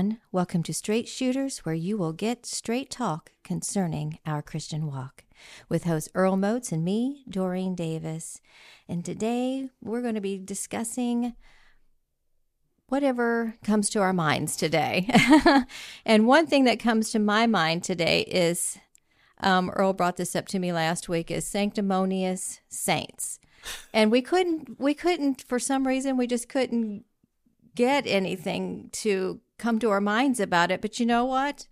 Everyone. Welcome to Straight Shooters, where you will get straight talk concerning our Christian walk with host Earl Moats and me, Doreen Davis. And today we're going to be discussing whatever comes to our minds today. and one thing that comes to my mind today is um, Earl brought this up to me last week is sanctimonious saints. And we couldn't, we couldn't, for some reason, we just couldn't get anything to come to our minds about it. But you know what?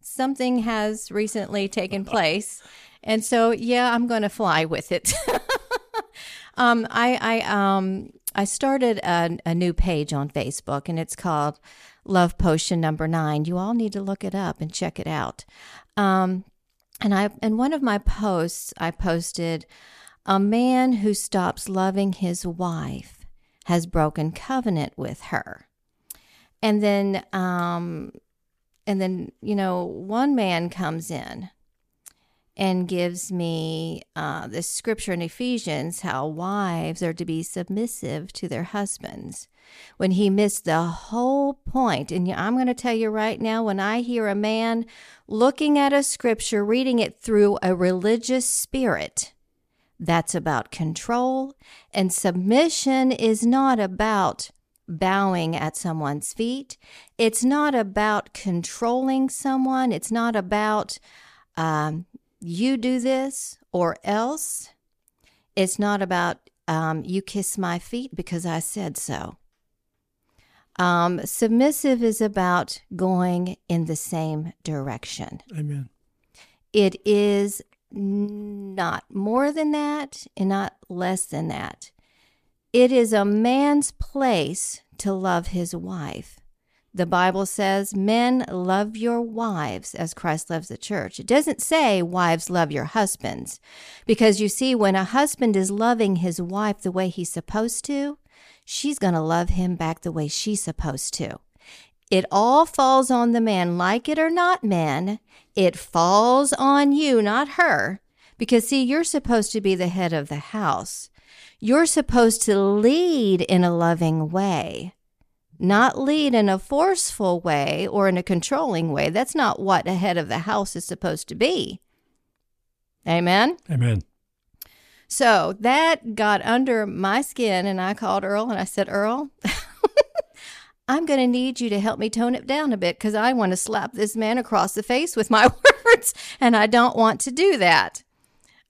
Something has recently taken place. And so, yeah, I'm going to fly with it. um, I, I, um, I started a, a new page on Facebook and it's called Love Potion Number Nine. You all need to look it up and check it out. Um, and I, in one of my posts, I posted, a man who stops loving his wife has broken covenant with her. And then, um, and then, you know, one man comes in and gives me uh, this scripture in Ephesians how wives are to be submissive to their husbands. When he missed the whole point, and I'm going to tell you right now, when I hear a man looking at a scripture, reading it through a religious spirit, that's about control, and submission is not about bowing at someone's feet. It's not about controlling someone. It's not about um, you do this or else. It's not about um, you kiss my feet because I said so. Um, submissive is about going in the same direction. Amen. It is not more than that and not less than that. It is a man's place to love his wife. The Bible says, Men love your wives as Christ loves the church. It doesn't say, Wives love your husbands. Because you see, when a husband is loving his wife the way he's supposed to, she's going to love him back the way she's supposed to. It all falls on the man, like it or not, man, It falls on you, not her. Because, see, you're supposed to be the head of the house. You're supposed to lead in a loving way not lead in a forceful way or in a controlling way. That's not what a head of the house is supposed to be. Amen? Amen. So that got under my skin, and I called Earl and I said, Earl, I'm going to need you to help me tone it down a bit because I want to slap this man across the face with my words, and I don't want to do that.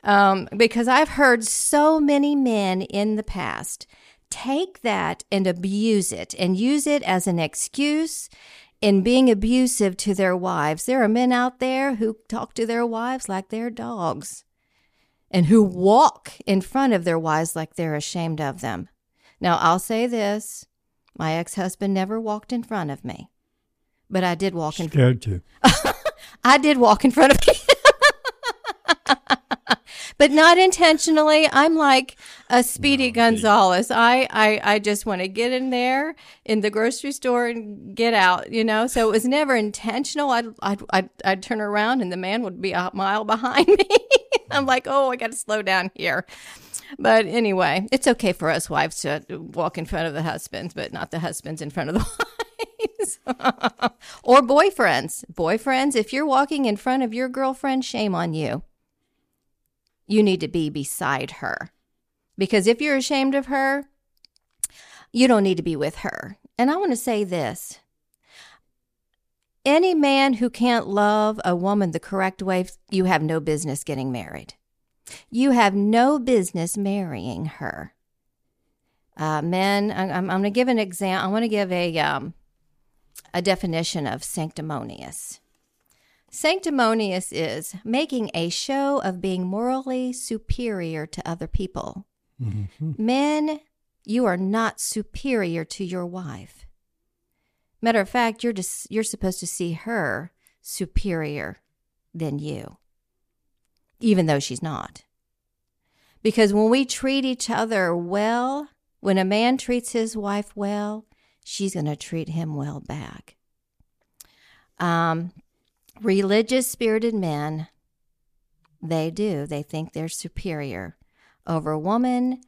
Um, because I've heard so many men in the past take that and abuse it and use it as an excuse in being abusive to their wives. There are men out there who talk to their wives like they're dogs and who walk in front of their wives like they're ashamed of them. Now, I'll say this my ex husband never walked in front of me, but I did walk in Scared to. I did walk in front of him. but not intentionally. I'm like a Speedy no, Gonzalez. I, I, I just want to get in there in the grocery store and get out, you know? So it was never intentional. I'd, I'd, I'd, I'd turn around and the man would be a mile behind me. I'm like, oh, I got to slow down here. But anyway, it's okay for us wives to walk in front of the husbands, but not the husbands in front of the wives. or boyfriends. Boyfriends, if you're walking in front of your girlfriend, shame on you you need to be beside her. Because if you're ashamed of her, you don't need to be with her. And I want to say this any man who can't love a woman the correct way, you have no business getting married. You have no business marrying her. Uh, men, I'm, I'm going to give an example. I want to give a um, a definition of sanctimonious. Sanctimonious is making a show of being morally superior to other people. Mm-hmm. Men, you are not superior to your wife. Matter of fact, you're just you're supposed to see her superior than you, even though she's not. Because when we treat each other well, when a man treats his wife well, she's going to treat him well back. Um, religious spirited men, they do. They think they're superior over woman,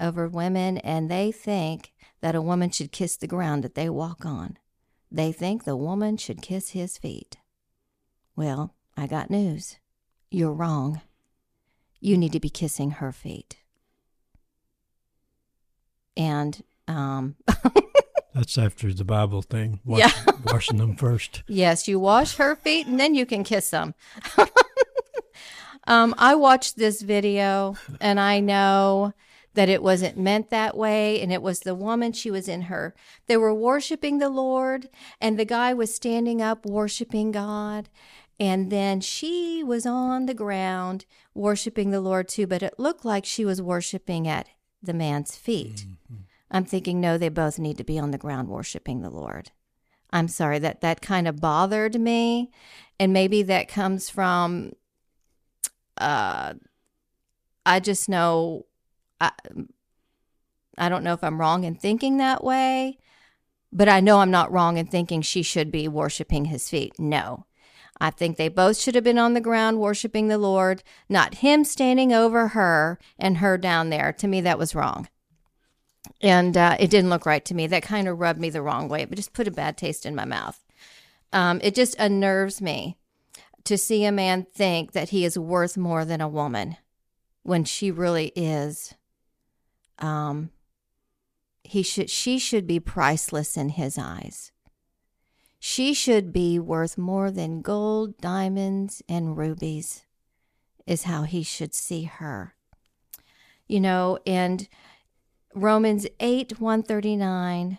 over women, and they think that a woman should kiss the ground that they walk on. They think the woman should kiss his feet. Well, I got news. You're wrong. You need to be kissing her feet. And um That's after the Bible thing. Wash, Yeah. washing them first. Yes, you wash her feet and then you can kiss them. um, I watched this video and I know that it wasn't meant that way. And it was the woman, she was in her, they were worshiping the Lord and the guy was standing up worshiping God. And then she was on the ground worshiping the Lord too, but it looked like she was worshiping at the man's feet. I'm thinking, no, they both need to be on the ground worshiping the Lord. I'm sorry that that kind of bothered me, and maybe that comes from. Uh, I just know, I, I don't know if I'm wrong in thinking that way, but I know I'm not wrong in thinking she should be worshiping his feet. No. I think they both should have been on the ground worshiping the Lord, not him standing over her and her down there. To me, that was wrong and uh, it didn't look right to me. That kind of rubbed me the wrong way, but just put a bad taste in my mouth. Um, it just unnerves me to see a man think that he is worth more than a woman when she really is. Um, he should, she should be priceless in his eyes. She should be worth more than gold, diamonds, and rubies, is how he should see her. You know, and Romans 8 139.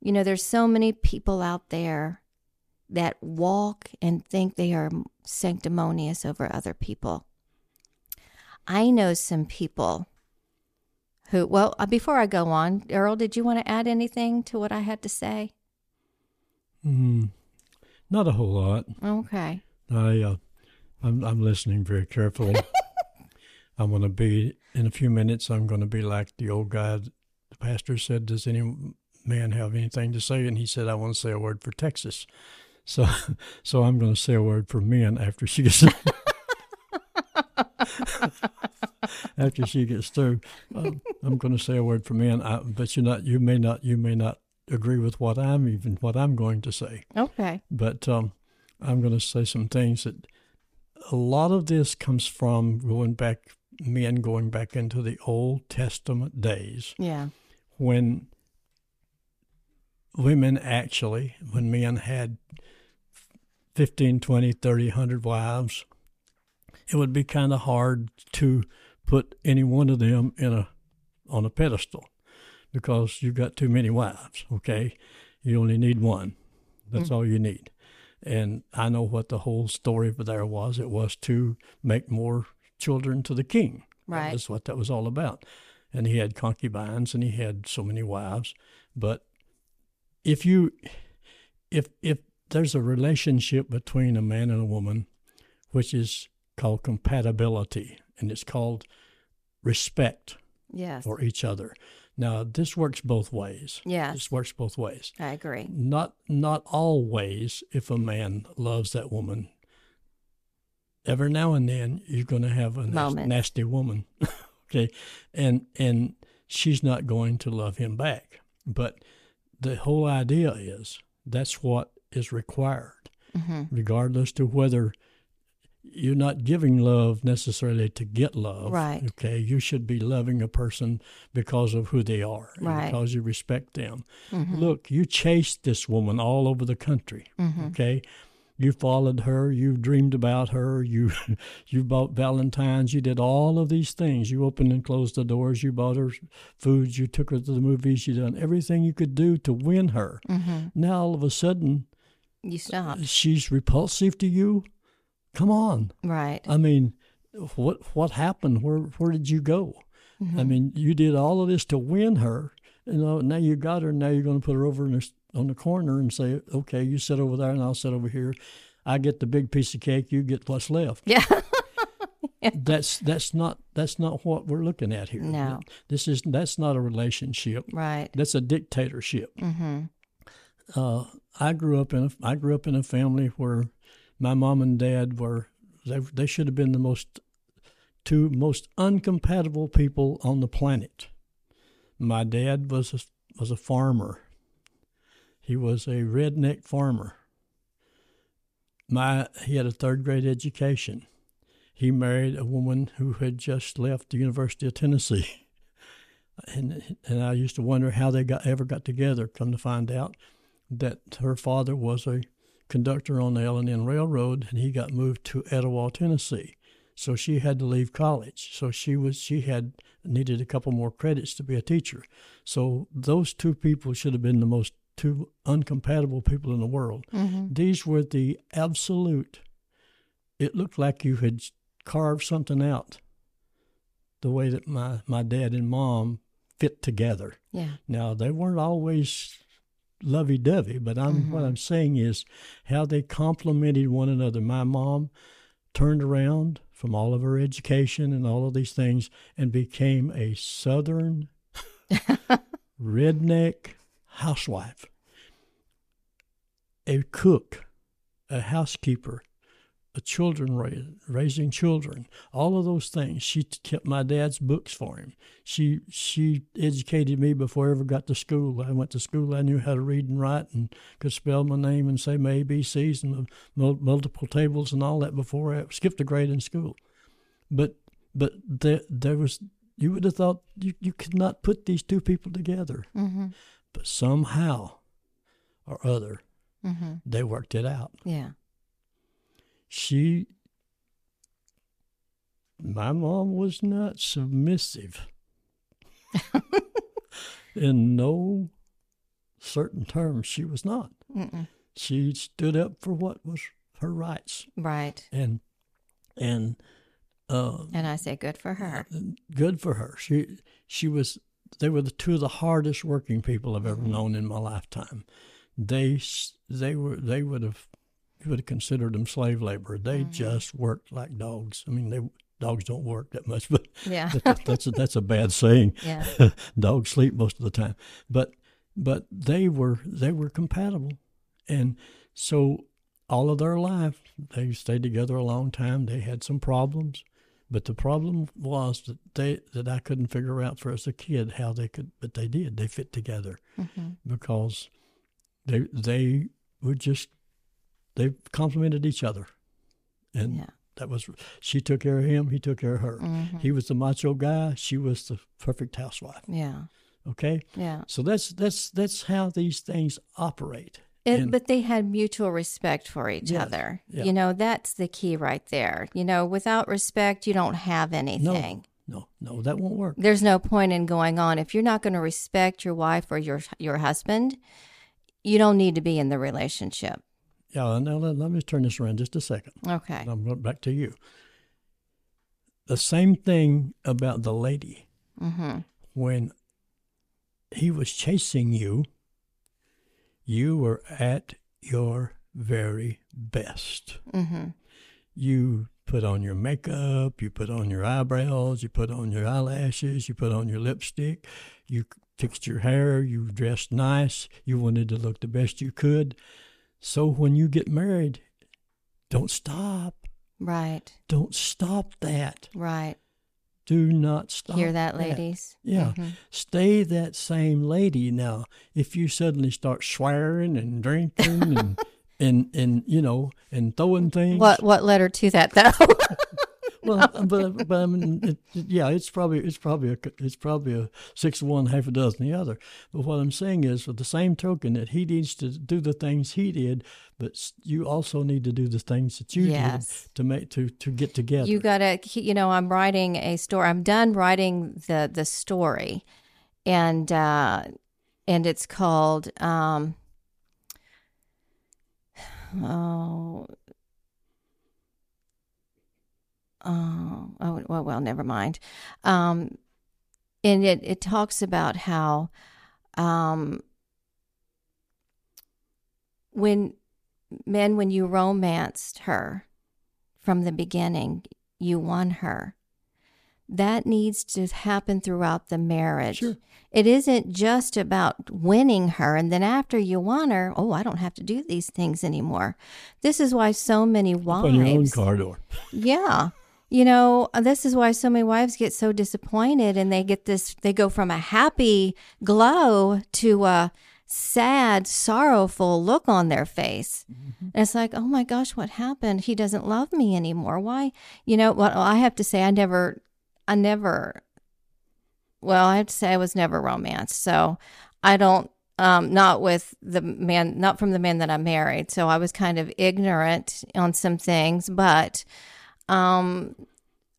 You know, there's so many people out there that walk and think they are sanctimonious over other people. I know some people who, well, uh, before I go on, Earl, did you want to add anything to what I had to say? Mm, not a whole lot. Okay. I, uh, I'm, I'm listening very carefully. I'm going to be in a few minutes. I'm going to be like the old guy. The pastor said, "Does any man have anything to say?" And he said, "I want to say a word for Texas." So, so I'm going to say a word for men after she gets after she gets through. Um, I'm going to say a word for men, I, but you not you may not you may not agree with what I'm even what I'm going to say. Okay. But um, I'm going to say some things that a lot of this comes from going back men going back into the Old Testament days Yeah. when women actually, when men had 15, 20, 30, 100 wives, it would be kind of hard to put any one of them in a on a pedestal because you've got too many wives, okay? You only need one. That's mm. all you need. And I know what the whole story there was. It was to make more children to the king. Right. That's what that was all about. And he had concubines and he had so many wives. But if you if if there's a relationship between a man and a woman, which is called compatibility, and it's called respect Yes. for each other. Now this works both ways. Yes. This works both ways. I agree. Not not always if a man loves that woman. Every now and then you're going to have a nas- nasty woman, okay, and and she's not going to love him back. But the whole idea is that's what is required, hmm regardless to whether you're not giving love necessarily to get love. Right. Okay. You should be loving a person because of who they are, Right. because you respect them. hmm Look, you chased this woman all over the country. hmm Okay. You followed her. You dreamed about her. You, you bought Valentine's. You did all of these things. You opened and closed the doors. You bought her foods. You took her to the movies. You done everything you could do to win her. hmm Now all of a sudden, You stop. she's repulsive to you. Come on. Right. I mean, what what happened? Where where did you go? Mhm. I mean, you did all of this to win her. You know, now you got her. Now you're going to put her over in this, on the corner and say, "Okay, you sit over there, and I'll sit over here. I get the big piece of cake. You get what's left." Yeah. That's that's not that's not what we're looking at here. No. this is that's not a relationship. right. That's a dictatorship. hmm Uh, I grew up in a I grew up in a family where my mom and dad were they they should have been the most two most uncompatible people on the planet. My dad was a, was a farmer. He was a redneck farmer. My he had a third grade education. He married a woman who had just left the University of Tennessee. And and I used to wonder how they got ever got together. Come to find out that her father was a conductor on the L&N Railroad, and he got moved to Etowah, Tennessee. So she had to leave college. So she was she had needed a couple more credits to be a teacher. So those two people should have been the most two uncompatible people in the world. Mm-hmm. These were the absolute. It looked like you had carved something out. The way that my my dad and mom fit together. Yeah. Now they weren't always lovey dovey, but I'm what mm-hmm. I'm saying is how they complemented one another. My mom turned around from all of her education and all of these things and became a southern redneck housewife, a cook, a housekeeper, children ra- raising children, all of those things. She kept my dad's books for him. She she educated me before I ever got to school. I went to school. I knew how to read and write and could spell my name and say my ABCs and the multiple tables and all that before I skipped a grade in school. But but there there was you would have thought you, you could not put these two people together. Mm-hmm. But somehow or other Mm-hmm. they worked it out Yeah. She my mom was not submissive in no certain terms she was not Mm-mm. she stood up for what was her rights Right. and and uh, And I say good for her. good for her she she was they were the two of the hardest working people i've ever known in my lifetime they they were they would have you would have considered them slave labor. They just worked like dogs. I mean they dogs don't work that much but Yeah. that, that's a, that's a bad saying. Yeah. dogs sleep most of the time. But but they were they were compatible. And so all of their life they stayed together a long time. They had some problems. But the problem was that they that I couldn't figure out for as a kid how they could but they did. They fit together Mm-hmm. because they they were just they complemented each other and Yeah. that was she took care of him he took care of her Mm-hmm. he was the macho guy she was the perfect housewife Yeah. okay Yeah. so that's that's that's how these things operate It, And- but they had mutual respect for each Yes, other. yeah. You know, that's the key right there. You know, without respect, you don't have anything. no no that won't work There's no point in going on. If you're not going to respect your wife or your your husband, you don't need to be in the relationship. Yeah now let, let me turn this around just a second Okay. i'm going back to you the same thing about the lady Mm-hmm. when he was chasing you, you were at your very best. Mm-hmm. You put on your makeup, you put on your eyebrows, you put on your eyelashes, you put on your lipstick, you fixed your hair, you dressed nice, you wanted to look the best you could. So when you get married, don't stop. Right. Don't stop that. Right. Do not stop. Hear that, ladies? Yeah. Mhm. Stay that same lady. Now, if you suddenly start swearing and drinking and, and, and, you know, and throwing things. What what led her to that though? Well, but, but I mean, it, yeah, it's probably, it's probably, a, it's probably a six of one, half a dozen the other. But what I'm saying is, with the same token, that he needs to do the things he did, but you also need to do the things that you Yes. did to make, to, to get together. you gotta you know i'm writing a story i'm done writing the the story and uh and it's called um oh oh oh well, well never mind um and it it talks about how um when men when you romanced her from the beginning, you won her. That needs to happen throughout the marriage. Sure. It isn't just about winning her and then after you won her, oh, I don't have to do these things anymore. This is why so many wives on your own car door. yeah. You know, this is why so many wives get so disappointed and they get this, they go from a happy glow to a sad, sorrowful look on their face. Mm-hmm. And it's like, oh my gosh, what happened? He doesn't love me anymore. Why? You know, well, I have to say, I never, I never, well, I have to say, I was never romanced. So I don't, um, not with the man, not from the man that I married. So I was kind of ignorant on some things, but, um,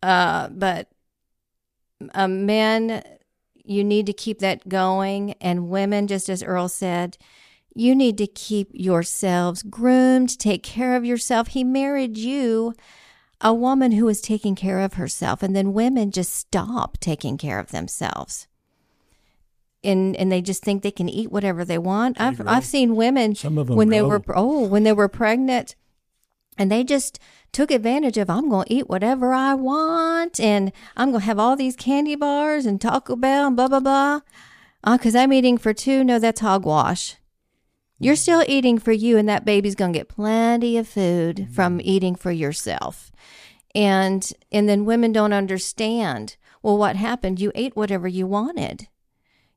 uh, but uh, men you need to keep that going. And women, just as Earl said, you need to keep yourselves groomed, take care of yourself. He married you, a woman who was taking care of herself. And then women just stop taking care of themselves. And, and they just think they can eat whatever they want. I've I've seen women Some of them when they were oh when they were pregnant, and they just took advantage of I'm going to eat whatever I want and I'm going to have all these candy bars and Taco Bell and blah, blah, blah. Because uh, I'm eating for two. No, that's hogwash. You're still eating for you, and that baby's going to get plenty of food from eating for yourself. And and then women don't understand. Well, what happened? You ate whatever you wanted.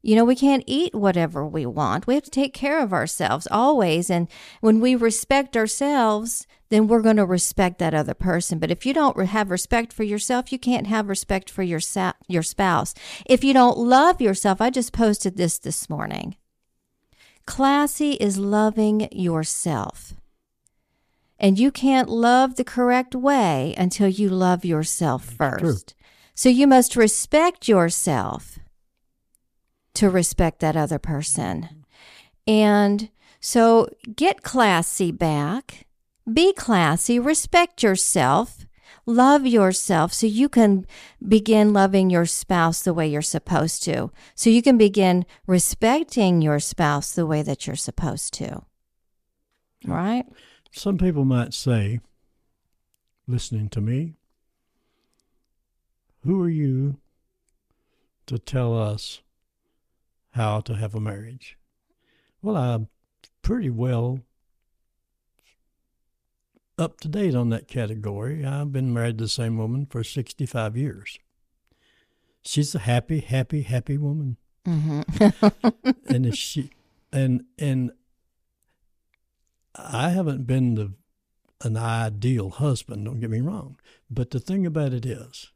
You know, we can't eat whatever we want. We have to take care of ourselves always. And when we respect ourselves, then we're going to respect that other person. But if you don't have respect for yourself, you can't have respect for your, sa- your spouse. If you don't love yourself, I just posted this this morning. Classy is loving yourself. And you can't love the correct way until you love yourself first. True. So you must respect yourself to respect that other person. And so get classy back, be classy, respect yourself, love yourself so you can begin loving your spouse the way you're supposed to. So you can begin respecting your spouse the way that you're supposed to. Right? Some people might say, listening to me, who are you to tell us how to have a marriage. Well, I'm pretty well up to date on that category. I've been married to the same woman for 65 years. She's a happy, happy, happy woman. Mm-hmm. and if she and and I haven't been the an ideal husband, don't get me wrong. But the thing about it is,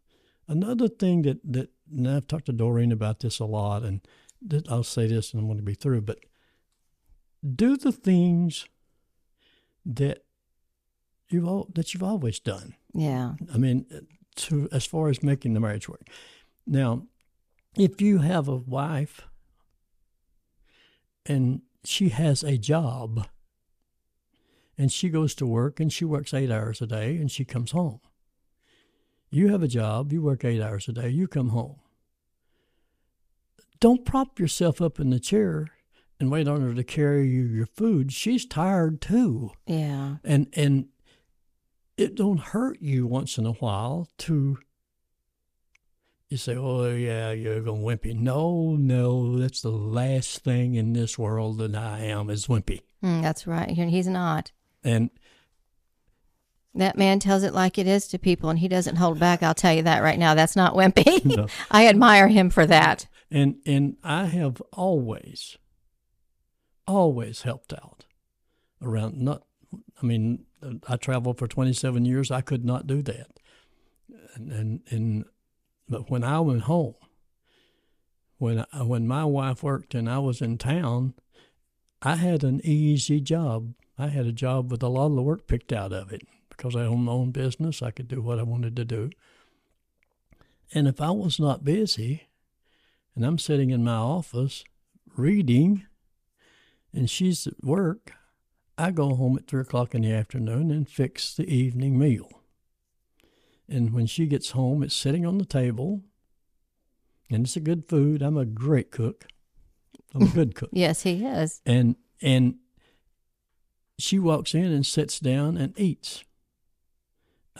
another thing that that and I've talked to Doreen about this a lot, and I'll say this and I'm going to be through, but do the things that you've all, that you've always done. Yeah. I mean, to as far as making the marriage work. Now, if you have a wife and she has a job and she goes to work and she works eight hours a day and she comes home. You have a job, you work eight hours a day, you come home don't prop yourself up in the chair and wait on her to carry you your food. She's tired too. Yeah. And and it don't hurt you once in a while to you say, Oh yeah, you're gonna wimpy. No, no, that's the last thing in this world that I am is wimpy. Mm, that's right. He's not. And that man tells it like it is to people, and he doesn't hold back. I'll tell you that right now. That's not wimpy. No. I admire him for that. And and I have always, always helped out around. Not, I mean, I traveled for twenty seven years. I could not do that. And and, and but when I went home, when I, when my wife worked and I was in town, I had an easy job. I had a job with a lot of the work picked out of it because I owned my own business. I could do what I wanted to do. And if I was not busy and I'm sitting in my office reading and she's at work, I go home at three o'clock in the afternoon and fix the evening meal. And when she gets home, it's sitting on the table and it's a good food. I'm a great cook. I'm a good cook. yes, he is. And and she walks in and sits down and eats.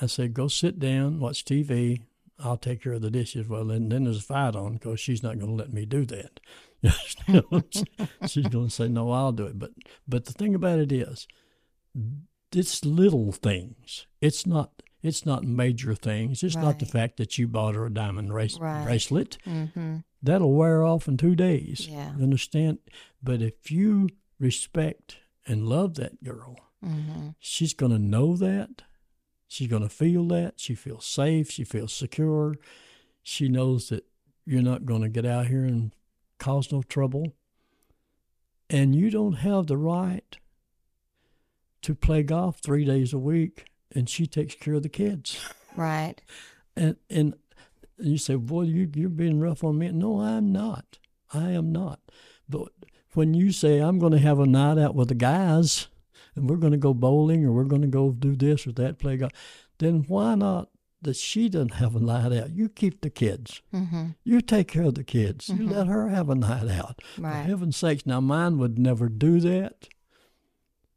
I said, go sit down, watch TV. I'll take care of the dishes. Well, then, then there's a fight on because she's not going to let me do that. she's going to say, no, I'll do it. But, but the thing about it is, it's little things. It's not, It's not major things. It's not the fact that you bought her a diamond race, Right. bracelet. Mm-hmm. That'll wear off in two days. Yeah. You understand? But if you respect and love that girl, Mm-hmm. she's going to know that. She's going to feel that. She feels safe. She feels secure. She knows that you're not going to get out here and cause no trouble. And you don't have the right to play golf three days a week and she takes care of the kids. Right. And and you say, boy, you you're being rough on me. No, I'm not. I am not. But when you say I'm going to have a night out with the guys, and we're going to go bowling, or we're going to go do this or that, play golf, then why not that she doesn't have a night out? You keep the kids. Mm-hmm. You take care of the kids. You let her have a night out. Right. For heaven's sakes! Now mine would never do that.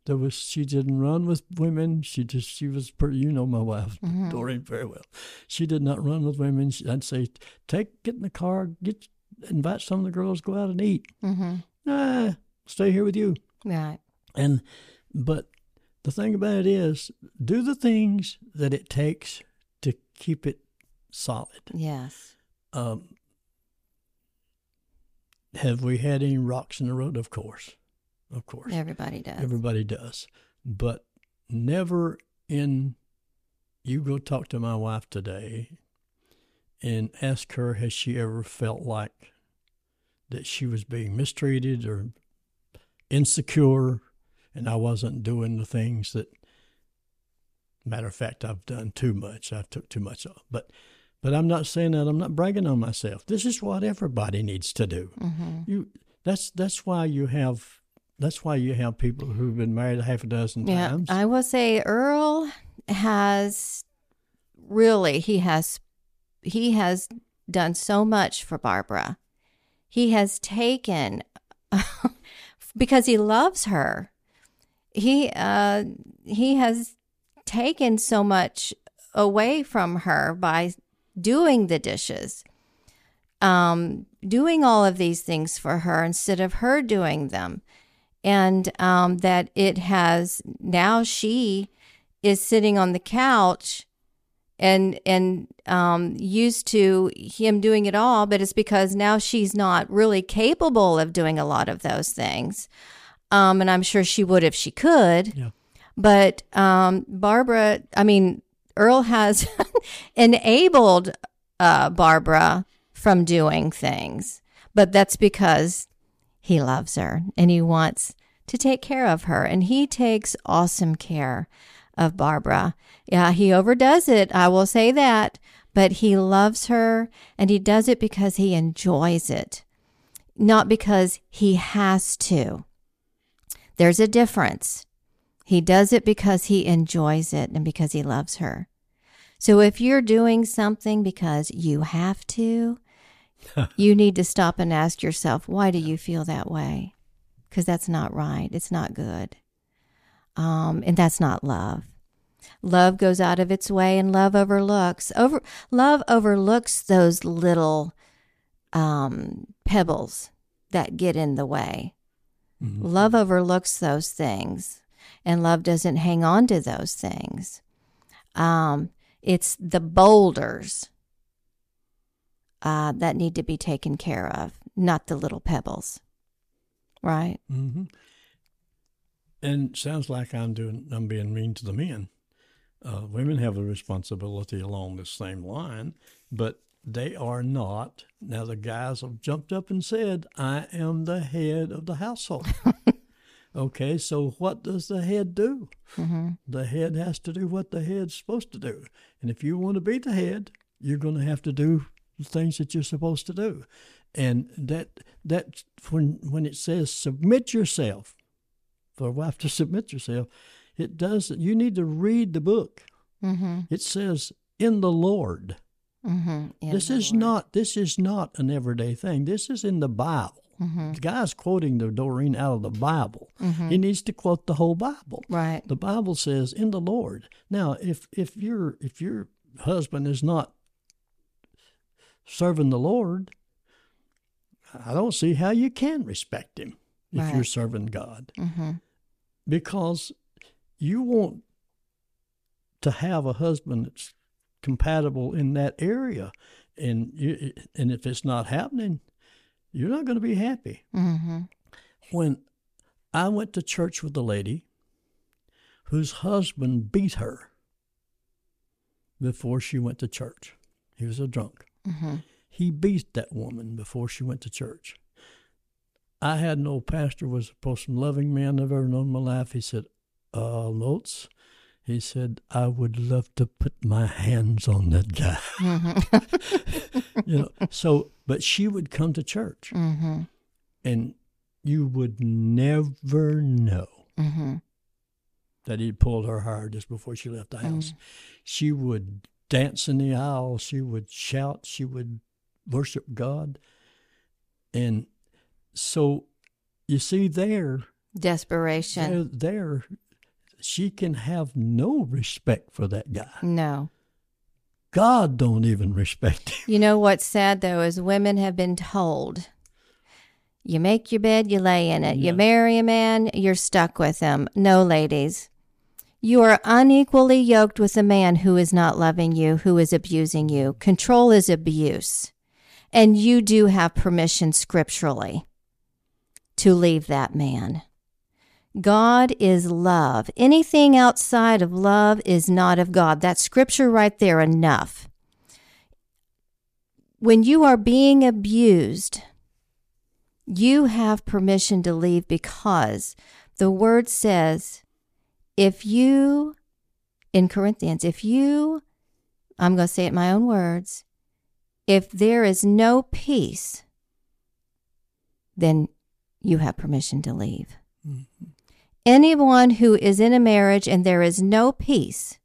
There was she didn't run with women. She just she was pretty. You know my wife Mm-hmm. Doreen very well. She did not run with women. She, I'd say take get in the car, get invite some of the girls, go out and eat. Mm-hmm. Nah, stay here with you. Right. And but the thing about it is, do the things that it takes to keep it solid. Yes. Um, have we had any rocks in the road? Of course, of course. Everybody does. Everybody does. But never in, you go talk to my wife today and ask her, has she ever felt like that she was being mistreated or insecure and I wasn't doing the things that, matter of fact, I've done too much. I took too much off. But, but I'm not saying that. I'm not bragging on myself. This is what everybody needs to do. mm-hmm. You that's that's why you have that's why you have people who've been married a half a dozen Yeah, times. I will say Earl has really he has he has done so much for Barbara. He has taken because he loves her. He uh he has taken so much away from her by doing the dishes. Um doing all of these things for her instead of her doing them and um, that it has now she is sitting on the couch and and um, used to him doing it all, but it's because now she's not really capable of doing a lot of those things. Um, and I'm sure she would if she could. Yeah. But um, Barbara, I mean, Earl has enabled uh, Barbara from doing things, but that's because he loves her and he wants to take care of her. And he takes awesome care of Barbara. Yeah, he overdoes it. I will say that. But he loves her and he does it because he enjoys it, not because he has to. There's a difference. He does it because he enjoys it and because he loves her. So if you're doing something because you have to, you need to stop and ask yourself, why do you feel that way? Because that's not right. It's not good. Um, and that's not love. Love goes out of its way and love overlooks. Over love overlooks those little um, pebbles that get in the way. Love overlooks those things, and love doesn't hang on to those things. Um, it's the boulders uh, that need to be taken care of, not the little pebbles. Right? Mm-hmm. And sounds like I'm doing I'm being mean to the men. Uh, women have a responsibility along the same line, but they are not. Now the guys have jumped up and said, "I am the head of the household." okay, so what does the head do? Mm-hmm. The head has to do what the head's supposed to do. And if you want to be the head, you're going to have to do the things that you're supposed to do. And that that when when it says submit yourself, for a wife to submit yourself, it does. You need to read the book. Mm-hmm. It says in the Lord. Mm-hmm. this is not this is not an everyday thing. This is in the Bible. Mm-hmm. The guy's quoting the Doreen out of the Bible. He needs to quote the whole Bible. Right. The Bible says in the Lord. Now, if if your if your husband is not serving the Lord, I don't see how you can respect him if Right. you're serving God, Mm-hmm. because you want to have a husband that's compatible in that area, and you, and if it's not happening, you're not going to be happy. Mm-hmm. When I went to church with a lady whose husband beat her before she went to church. He was a drunk. Mm-hmm. He beat that woman before she went to church. I had no pastor was the most loving man I've ever known in my life. He said, uh, Lotz, he said, I would love to put my hands on that guy. Mm-hmm. you know, so, but she would come to church mm-hmm. and you would never know Mm-hmm. that he pulled her hair just before she left the house. She would dance in the aisle. She would shout. She would worship God. And so you see there, Desperation. there, there, she can have no respect for that guy. No. God don't even respect him. You know what's sad though is women have been told you make your bed, you lay in it. Yeah. You marry a man, you're stuck with him. No, ladies. You are unequally yoked with a man who is not loving you, who is abusing you. Control is abuse. And you do have permission scripturally to leave that man. God is love. Anything outside of love is not of God. That scripture right there enough when you are being abused, you have permission to leave because the word says, if you, in Corinthians, if you, I'm going to say it in my own words, if there is no peace, then you have permission to leave. Mm-hmm. Anyone who is in a marriage and there is no peace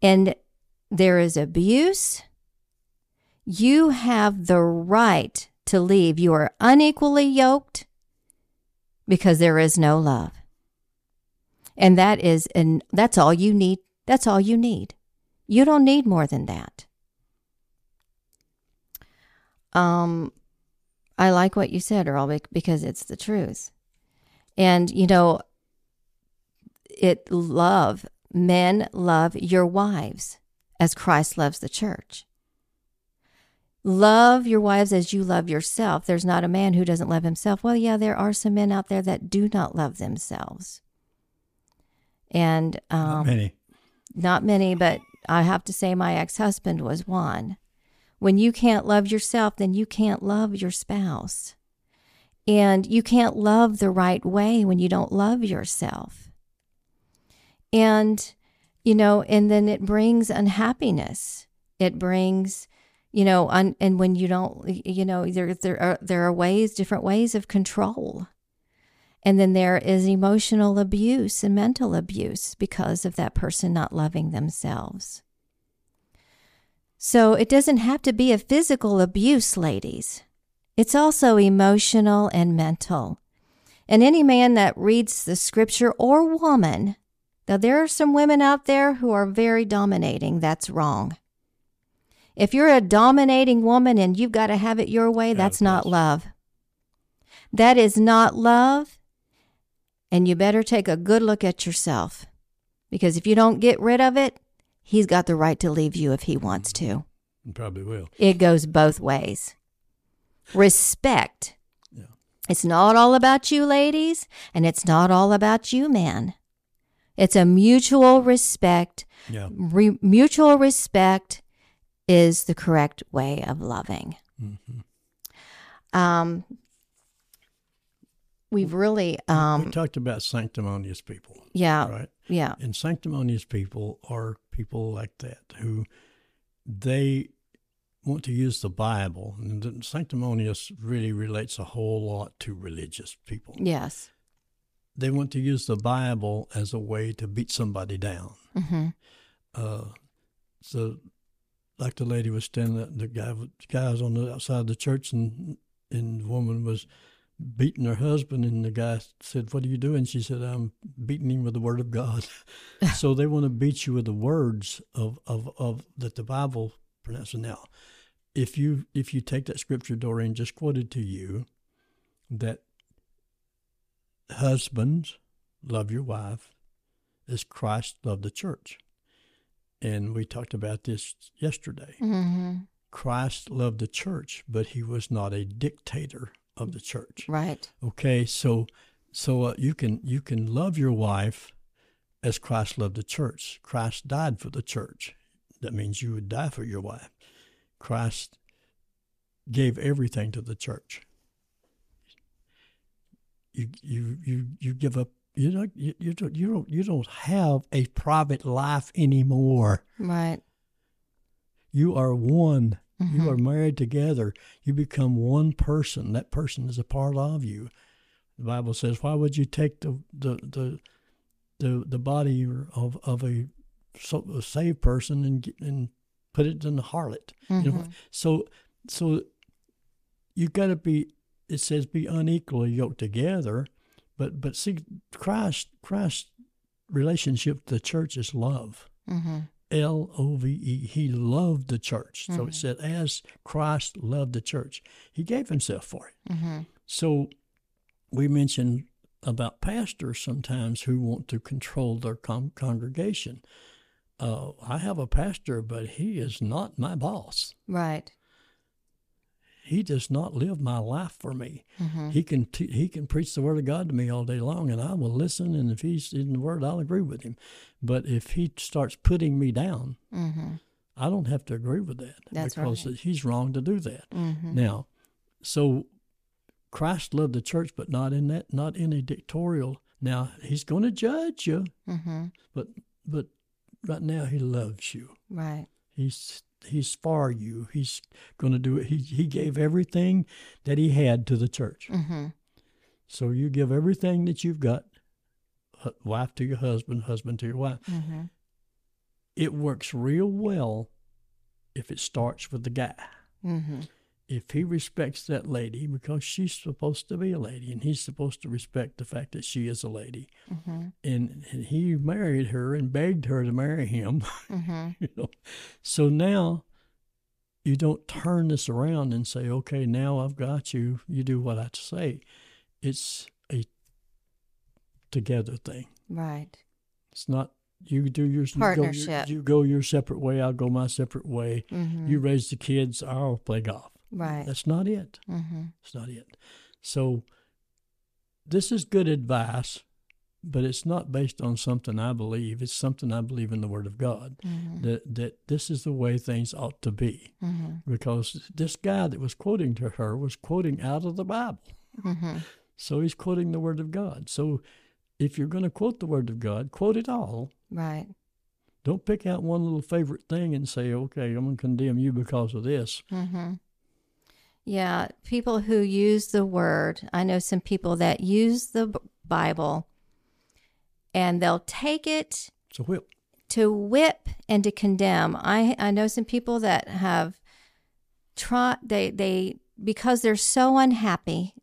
and there is abuse, you have the right to leave. You are unequally yoked because there is no love. And that is and that's all you need. That's all you need. You don't need more than that. Um I like what you said, Earl, because it's the truth. And you know, it love men love your wives as Christ loves the church. Love your wives as you love yourself. There's not a man who doesn't love himself. Well, yeah, there are some men out there that do not love themselves. And um, Not many. not many, but I have to say my ex husband was one. When you can't love yourself, then you can't love your spouse. And you can't love the right way when you don't love yourself. And, you know, and then it brings unhappiness. It brings, you know, un, and when you don't, you know, there, there are, there are ways, different ways of control. And then there is emotional abuse and mental abuse because of that person not loving themselves. So it doesn't have to be a physical abuse, ladies. It's also emotional and mental. And any man that reads the scripture or woman, though there are some women out there who are very dominating, that's wrong. If you're a dominating woman and you've got to have it your way, that's not love. That is not love. And you better take a good look at yourself. Because if you don't get rid of it, he's got the right to leave you if he wants mm-hmm. to. You Probably will. It goes both ways. Respect. Yeah. It's not all about you, ladies, and it's not all about you, man. It's a mutual respect. Yeah. Re- mutual respect is the correct way of loving. Mm-hmm. Um, we've really, we um, talked about sanctimonious people, yeah, right? yeah, And sanctimonious people are people like that who they want to use the Bible. And sanctimonious really relates a whole lot to religious people. yes, They want to use the Bible as a way to beat somebody down. hmm Uh, so, like the lady was standing, the guy, the guy was on the outside of the church, and and the woman was beating her husband, and the guy said, "What are you doing?" She said, "I'm beating him with the word of God." so they want to beat you with the words of of of that the Bible pronounces. Now, if you if you take that scripture Doreen just quoted to you, that husbands love your wife as Christ loved the church. and we talked about this yesterday. hmm Christ loved the church, but he was not a dictator of the church. Right. Okay, so so uh, you can you can love your wife as Christ loved the church. Christ died for the church. That means you would die for your wife. Christ gave everything to the church. You you you you give up. You don't you, you don't you don't you don't have a private life anymore. Right. You are one. Mhm. You are married together. You become one person. That person is a part of you. The Bible says, "Why would you take the the the the, the body of of a, so, a saved person and get- and put it in the harlot?" You know, Mhm. so so you got to be. It says, "Be unequally yoked together," but but see, Christ Christ's relationship to the church is love. Mhm. L O V E. He loved the church. So it Mhm. said, as Christ loved the church, he gave himself for it. Mhm. So we mentioned about pastors sometimes who want to control their con- congregation. Uh, I have a pastor, but he is not my boss. Right. He does not live my life for me. Mhm. He can t- he can preach the word of God to me all day long, and I will listen. And if he's in the word, I'll agree with him. But if he starts putting me down, Mhm. I don't have to agree with that That's because right. he's wrong to do that. Mhm. Now, so Christ loved the church, but not in that, not in a dictatorial. Now he's going to judge you, Mhm. but but right now he loves you. Right. He's he's for you. He's going to do it. He he gave everything that he had to the church. Mhm. So you give everything that you've got, wife to your husband, husband to your wife. Mhm. It works real well if it starts with the guy. Mhm. If he respects that lady because she's supposed to be a lady and he's supposed to respect the fact that she is a lady Mhm. and, and he married her and begged her to marry him Mhm. you know so now you don't turn this around and say okay now i've got you you do what i say it's a together thing Right. it's not you do yours you go your- Partnership. you go your separate way i'll go my separate way Mhm. you raise the kids i'll play golf Right. that's not it Mhm. It's not it. So this is good advice, but it's not based on something I believe. It's something I believe in the Word of God. Mhm. That that this is the way things ought to be. Mhm. Because this guy that was quoting to her was quoting out of the Bible. Mhm. So he's quoting the Word of God. So if you're going to quote the Word of God, quote it all. Right. Don't pick out one little favorite thing and say, okay, I'm going to condemn you because of this. Mm-hmm. Yeah, people who use the word. I know some people that use the Bible and they'll take it a whip. to whip and to condemn. I I know some people that have tried they they because they're so unhappy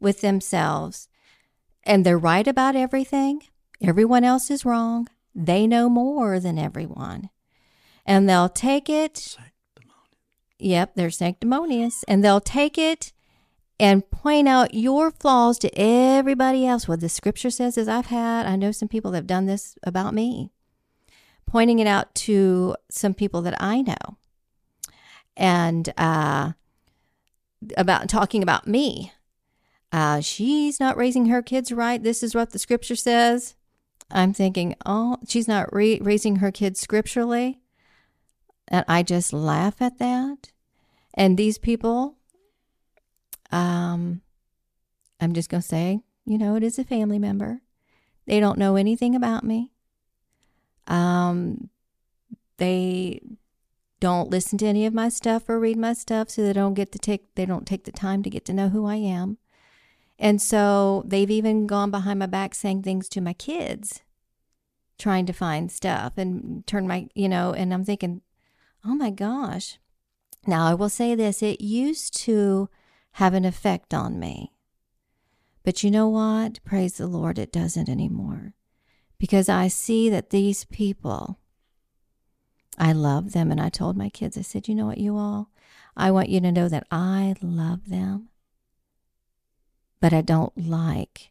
with themselves and they're right about everything. Everyone else is wrong. They know more than everyone. And they'll take it. Yep, they're sanctimonious, and they'll take it and point out your flaws to everybody else. What the scripture says is I've had, I know some people that have done this about me, pointing it out to some people that I know, and uh, about talking about me. Uh, she's not raising her kids right. This is what the scripture says. I'm thinking, oh, she's not re- raising her kids scripturally. And I just laugh at that. And these people, um, I'm just going to say, you know, it is a family member. They don't know anything about me. Um, they don't listen to any of my stuff or read my stuff, so they don't get to take they don't take the time to get to know who I am. And so they've even gone behind my back saying things to my kids, trying to find stuff and turn my, you know, and I'm thinking, oh my gosh. Now, I will say this it used to have an effect on me. But you know what? Praise the Lord, it doesn't anymore. Because I see that these people, I love them. And I told my kids, I said, you know what, you all? I want you to know that I love them, but I don't like,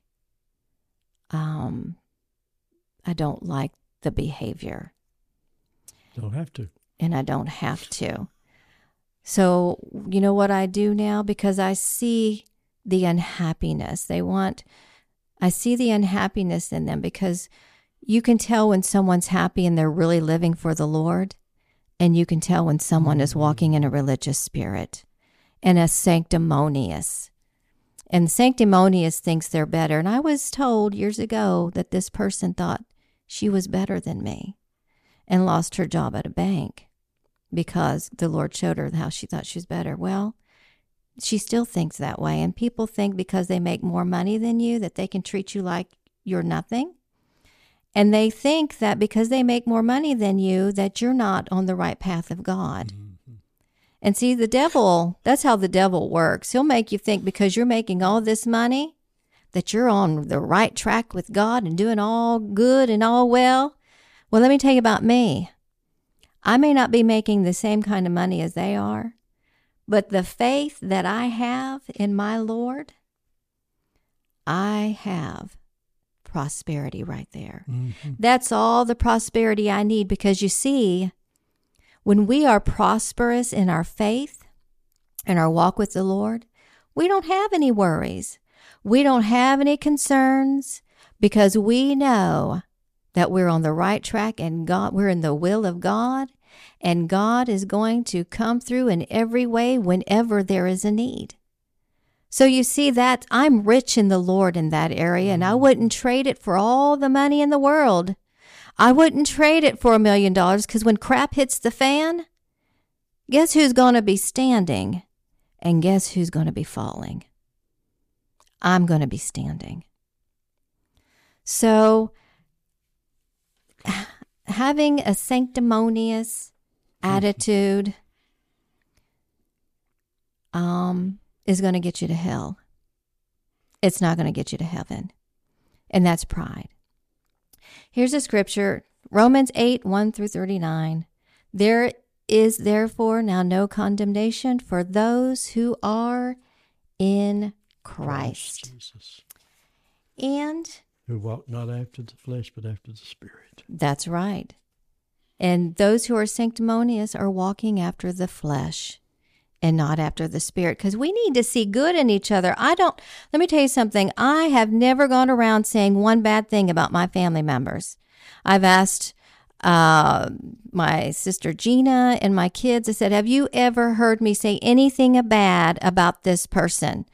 um, I don't like the behavior. Don't have to. And I don't have to. So, you know what I do now? Because I see the unhappiness. They want, I see the unhappiness in them because you can tell when someone's happy and they're really living for the Lord. And you can tell when someone is mm-hmm. walking in a religious spirit and a sanctimonious. And sanctimonious thinks they're better. And I was told years ago that this person thought she was better than me and lost her job at a bank because the Lord showed her how she thought she was better. Well, she still thinks that way. And people think because they make more money than you that they can treat you like you're nothing. And they think that because they make more money than you that you're not on the right path of God. Mm-hmm. And see, the devil, that's how the devil works. He'll make you think because you're making all this money that you're on the right track with God and doing all good and all well. Well, let me tell you about me. I may not be making the same kind of money as they are, but the faith that I have in my Lord, I have prosperity right there. Mm-hmm. That's all the prosperity I need because you see, when we are prosperous in our faith and our walk with the Lord, we don't have any worries. We don't have any concerns because we know that we're on the right track and God we're in the will of God and God is going to come through in every way whenever there is a need. So you see that I'm rich in the Lord in that area and I mm. wouldn't trade it for all the money in the world. I wouldn't trade it for a million dollars cuz when crap hits the fan, guess who's going to be standing and guess who's going to be falling? I'm going to be standing. So having a sanctimonious attitude um, is going to get you to hell. It's not going to get you to heaven. And that's pride. Here's a scripture Romans 8 1 through 39. There is therefore now no condemnation for those who are in Christ. Jesus. And Who walk not after the flesh, but after the Spirit. That's right. And those who are sanctimonious are walking after the flesh and not after the spirit because we need to see good in each other. I don't, let me tell you something. I have never gone around saying one bad thing about my family members. I've asked uh, my sister Gina and my kids, I said, Have you ever heard me say anything bad about this person?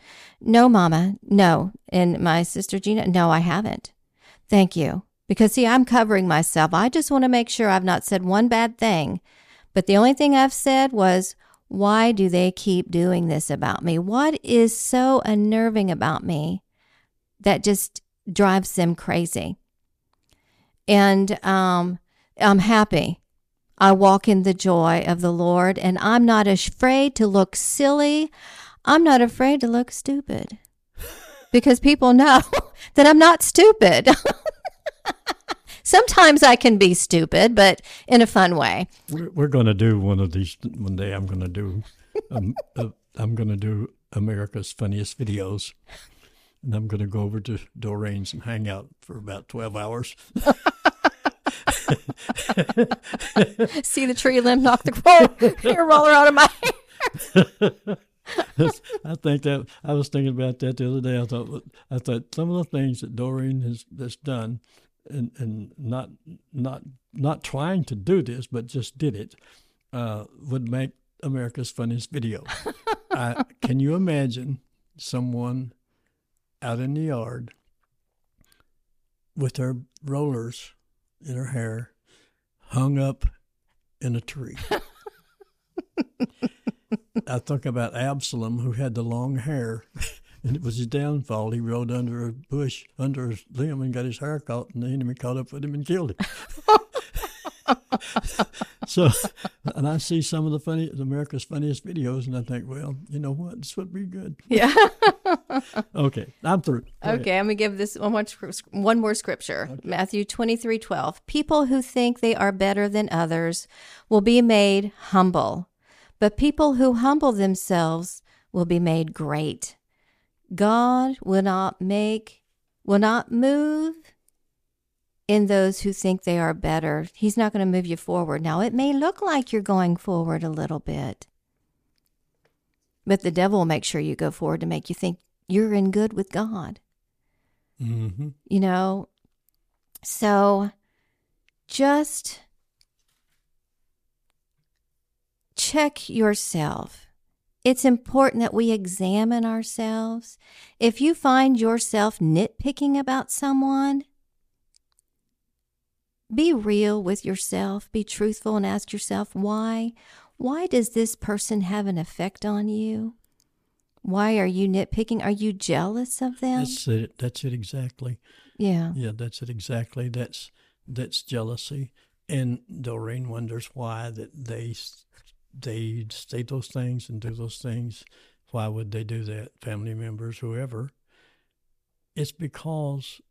No, Mama, no. And my sister Gina, no, I haven't. Thank you. Because, see, I'm covering myself. I just want to make sure I've not said one bad thing. But the only thing I've said was, why do they keep doing this about me? What is so unnerving about me that just drives them crazy? And um, I'm happy. I walk in the joy of the Lord, and I'm not afraid to look silly. I'm not afraid to look stupid because people know that I'm not stupid. Sometimes I can be stupid, but in a fun way. We're, we're going to do one of these one day. I'm going to do, um, uh, I'm going to do America's funniest videos, and I'm going to go over to Doreen's and hang out for about twelve hours. See the tree limb knock the roller out of my hair. I think that I was thinking about that the other day. I thought I thought some of the things that Doreen has, has done, and, and not not not trying to do this, but just did it, uh, would make America's funniest video. I, can you imagine someone out in the yard with her rollers in her hair, hung up in a tree? I think about Absalom, who had the long hair, and it was his downfall. He rode under a bush, under a limb, and got his hair caught, and the enemy caught up with him and killed him. so, and I see some of the funny, America's funniest videos, and I think, well, you know what, this would be good. Yeah. Okay, I'm through. Go ahead. Okay, I'm gonna give this one more one more scripture. Matthew twenty three twelve. People who think they are better than others will be made humble, but people who humble themselves will be made great. God will not make will not move in those who think they are better. He's not going to move you forward. Now, it may look like you're going forward a little bit, but the devil will make sure you go forward to make you think you're in good with God. Mm-hmm. You know, so just check yourself. It's important that we examine ourselves. If you find yourself nitpicking about someone, be real with yourself, be truthful, and ask yourself why. Why does this person have an effect on you? Why are you nitpicking? Are you jealous of them? That's it. That's it exactly. yeah. Yeah, that's it exactly. That's that's jealousy, and Doreen wonders why that they they state those things and do those things. Why would they do that? Family members, whoever. It's because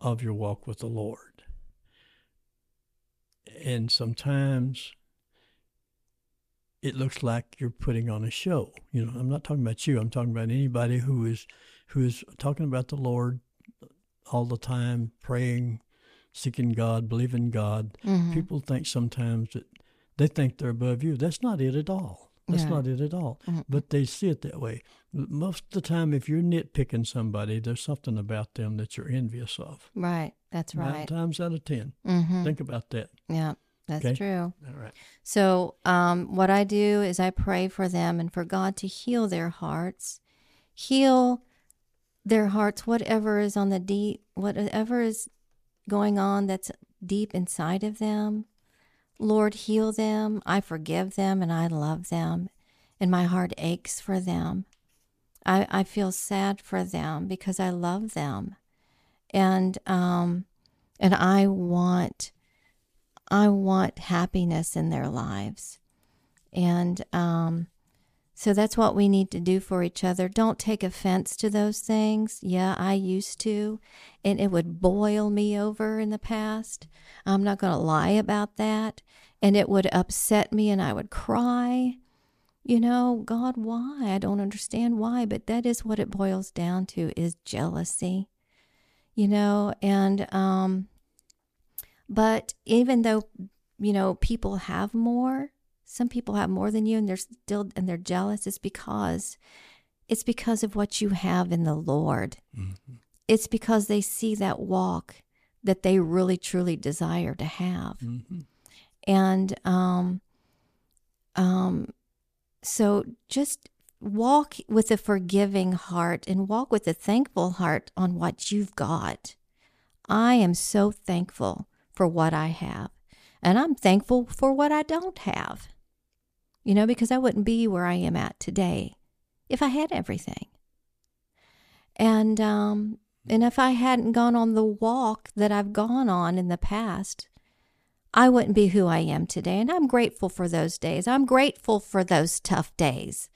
of your walk with the Lord, and sometimes it looks like you're putting on a show. You know, I'm not talking about you. I'm talking about anybody who is who is talking about the Lord all the time, praying, seeking God, believing God. Mhm. People think sometimes that they think they're above you. That's not it at all. That's Yeah. not it at all. Mhm. But they see it that way. Most of the time, if you're nitpicking somebody, there's something about them that you're envious of. Right. That's right. Nine times out of 10 Mm-hmm. Think about that. Yeah. That's Okay. true. All right. So, um, what I do is I pray for them and for God to heal their hearts, heal their hearts, whatever is on the deep, whatever is going on that's deep inside of them. Lord, heal them. I forgive them and I love them, and my heart aches for them. I, I feel sad for them because I love them, and um, and I want I want happiness in their lives. And um, so that's what we need to do for each other. Don't take offense to those things. Yeah, I used to, and it would boil me over in the past. I'm not going to lie about that. And it would upset me, and I would cry. You know, God, why? I don't understand why, but that is what it boils down to is jealousy. You know, and um, but even though, you know, people have more, some people have more than you and they're still and they're jealous, it's because it's because of what you have in the Lord. Mm-hmm. It's because they see that walk that they really truly desire to have. Mm-hmm. And um um so just walk with a forgiving heart and walk with a thankful heart on what you've got. I am so thankful for what I have. And I'm thankful for what I don't have. You know, because I wouldn't be where I am at today if I had everything. And um and if I hadn't gone on the walk that I've gone on in the past, I wouldn't be who I am today. And I'm grateful for those days. I'm grateful for those tough days,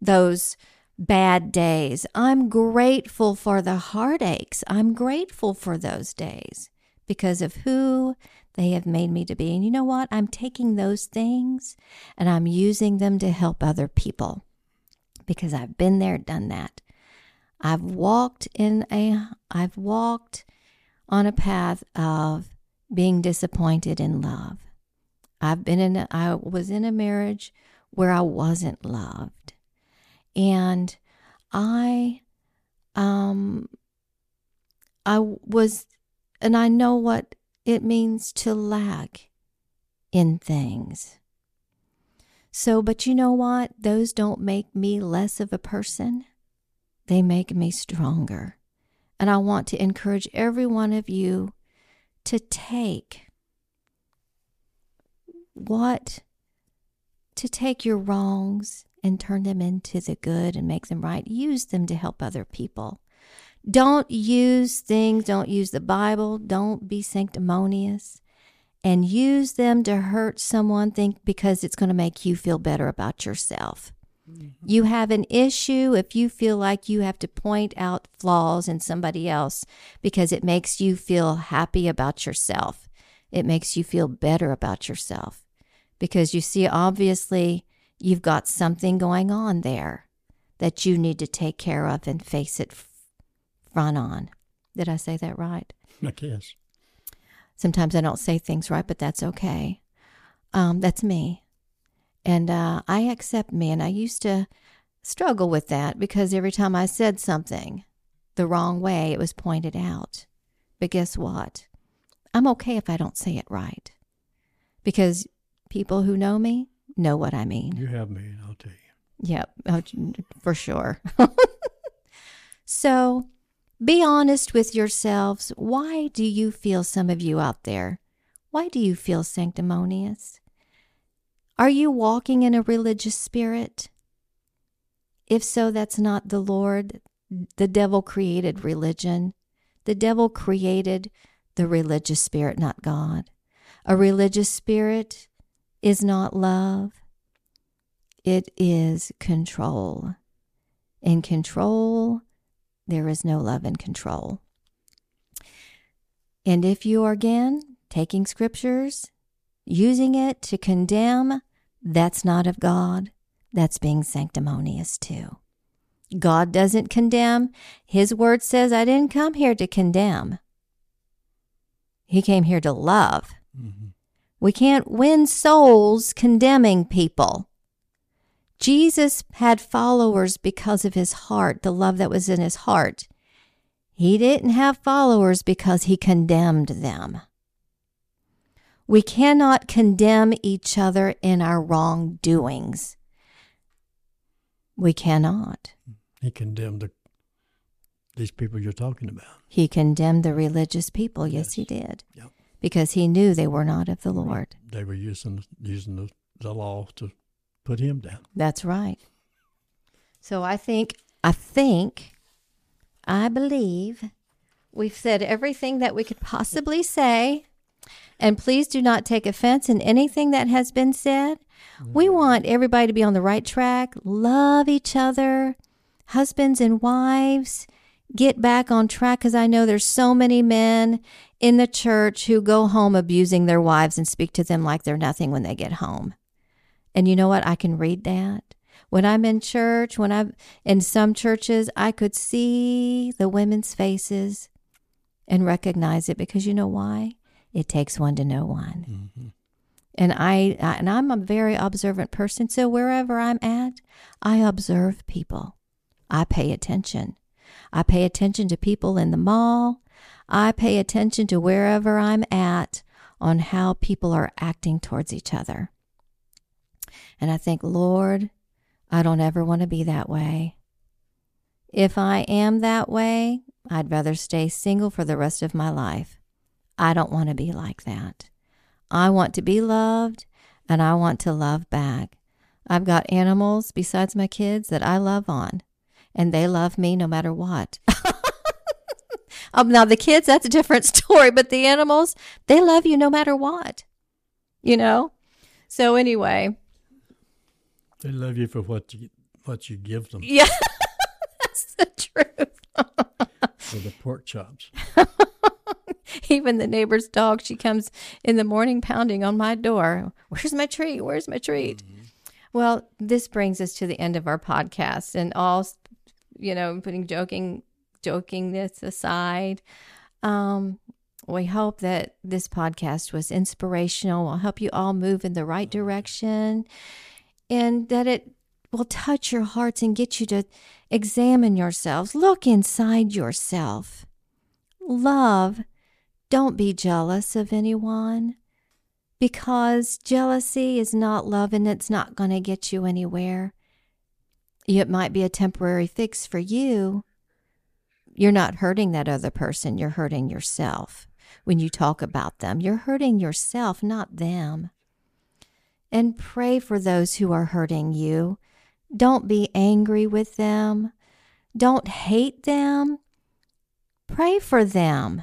those bad days. I'm grateful for the heartaches. I'm grateful for those days because of who they have made me to be. And you know what? I'm taking those things and I'm using them to help other people because I've been there, done that. I've walked in a I've walked on a path of being disappointed in love. I've been in a, I was in a marriage where I wasn't loved. And I um I was and I know what it means to lack in things. So, but you know what? Those don't make me less of a person. They make me stronger. And I want to encourage every one of you to take what, to take your wrongs and turn them into the good and make them right. Use them to help other people. Don't use things, don't use the Bible, don't be sanctimonious and use them to hurt someone think because it's going to make you feel better about yourself. Mm-hmm. You have an issue if you feel like you have to point out flaws in somebody else because it makes you feel happy about yourself. It makes you feel better about yourself because you see, obviously, you've got something going on there that you need to take care of and face it on. Did I say that right? I guess. Sometimes I don't say things right, but that's okay. Um, that's me. And uh, I accept me. And I used to struggle with that because every time I said something the wrong way, it was pointed out. But guess what? I'm okay if I don't say it right because people who know me know what I mean. You have me, I'll tell you. Yep, oh, for sure. so be honest with yourselves. Why do you feel, some of you out there, why do you feel sanctimonious? Are you walking in a religious spirit? If so, that's not the Lord. The devil created religion. The devil created the religious spirit, not God. A religious spirit is not love, it is control. And control, there is no love in control. And if you are again taking scriptures, using it to condemn, that's not of God. That's being sanctimonious too. God doesn't condemn. His word says, I didn't come here to condemn. He came here to love. Mm-hmm. We can't win souls condemning people. Jesus had followers because of his heart, the love that was in his heart. He didn't have followers because he condemned them. We cannot condemn each other in our wrongdoings. We cannot. He condemned the, these people you're talking about. He condemned the religious people. Yes, yes he did. Yep. Because he knew they were not of the Lord. They were using using the, the law to put him down. That's right. So I think I think I believe we've said everything that we could possibly say. And please do not take offense in anything that has been said. We mm-hmm. want everybody to be on the right track, love each other, husbands and wives, get back on track because I know there's so many men in the church who go home abusing their wives and speak to them like they're nothing when they get home. And you know what? I can read that. When I'm in church, when I'm in some churches, I could see the women's faces and recognize it because you know why? It takes one to know one. Mm-hmm. And I, I and I'm a very observant person, so wherever I'm at, I observe people. I pay attention. I pay attention to people in the mall. I pay attention to wherever I'm at on how people are acting towards each other. And I think, Lord, I don't ever want to be that way. If I am that way, I'd rather stay single for the rest of my life. I don't want to be like that. I want to be loved and I want to love back. I've got animals besides my kids that I love on and they love me no matter what. um, now, the kids, that's a different story, but the animals, they love you no matter what, you know? So, anyway. They love you for what you, what you give them. Yeah, that's the truth. for the pork chops. Even the neighbor's dog, she comes in the morning pounding on my door. Where's my treat? Where's my treat? Mm-hmm. Well, this brings us to the end of our podcast, and all you know, putting joking jokingness aside. Um, we hope that this podcast was inspirational. Will help you all move in the right direction, and that it will touch your hearts and get you to examine yourselves. Look inside yourself. Love. Don't be jealous of anyone because jealousy is not love and it's not going to get you anywhere it might be a temporary fix for you. You're not hurting that other person, you're hurting yourself. When you talk about them, you're hurting yourself, not them. And pray for those who are hurting you. Don't be angry with them. Don't hate them. Pray for them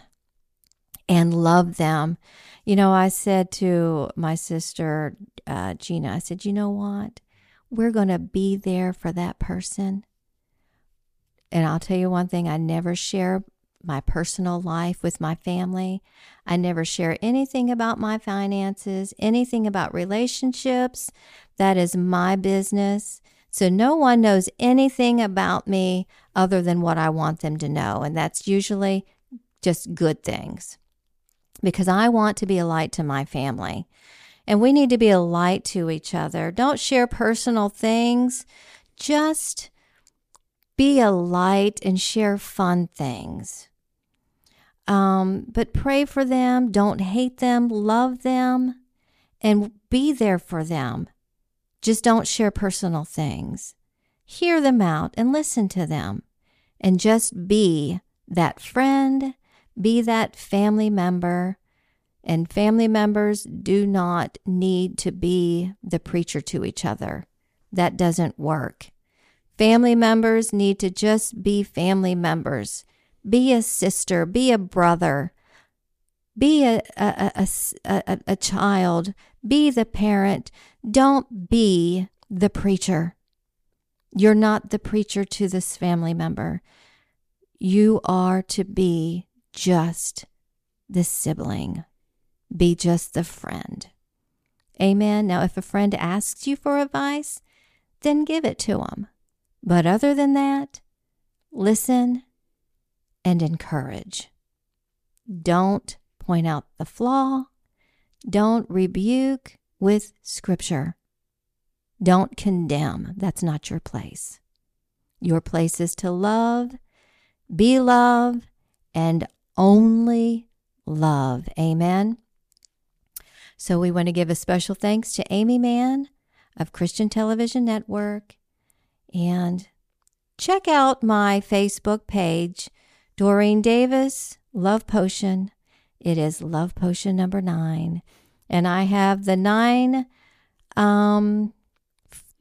and love them. You know, I said to my sister, uh, Gina, I said, you know what? we're going to be there for that person. And I'll tell you one thing I never share my personal life with my family. I never share anything about my finances, anything about relationships. That is my business. So no one knows anything about me other than what I want them to know. And that's usually just good things. because I want to be a light to my family. And we need to be a light to each other. Don't share personal things. Just be a light and share fun things. Um, but pray for them. Don't hate them. Love them and be there for them. Just don't share personal things. Hear them out and listen to them. And just be that friend, be that family member. And family members do not need to be the preacher to each other. That doesn't work. Family members need to just be family members. Be a sister, be a brother, be a, a, a, a, child, be the parent. Don't be the preacher. You're not the preacher to this family member. You are to be just the sibling, be just the friend. Amen. Now, if a friend asks you for advice, then give it to them. But other than that, listen and encourage. Don't point out the flaw. Don't rebuke with scripture. Don't condemn. That's not your place. Your place is to love, be loved, and only love. Amen. So we want to give a special thanks to Amy Mann of Christian Television Network and check out my Facebook page, Doreen Davis, Love Potion. It is Love Potion number nine. And I have the nine um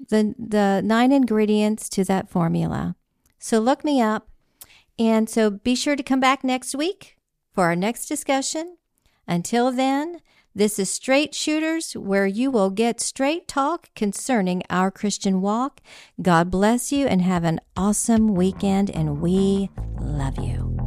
the the nine ingredients to that formula. So look me up. And so be sure to come back next week for our next discussion. Until then, this is Straight Shooters, where you will get straight talk concerning our Christian walk. God bless you and have an awesome weekend, and we love you.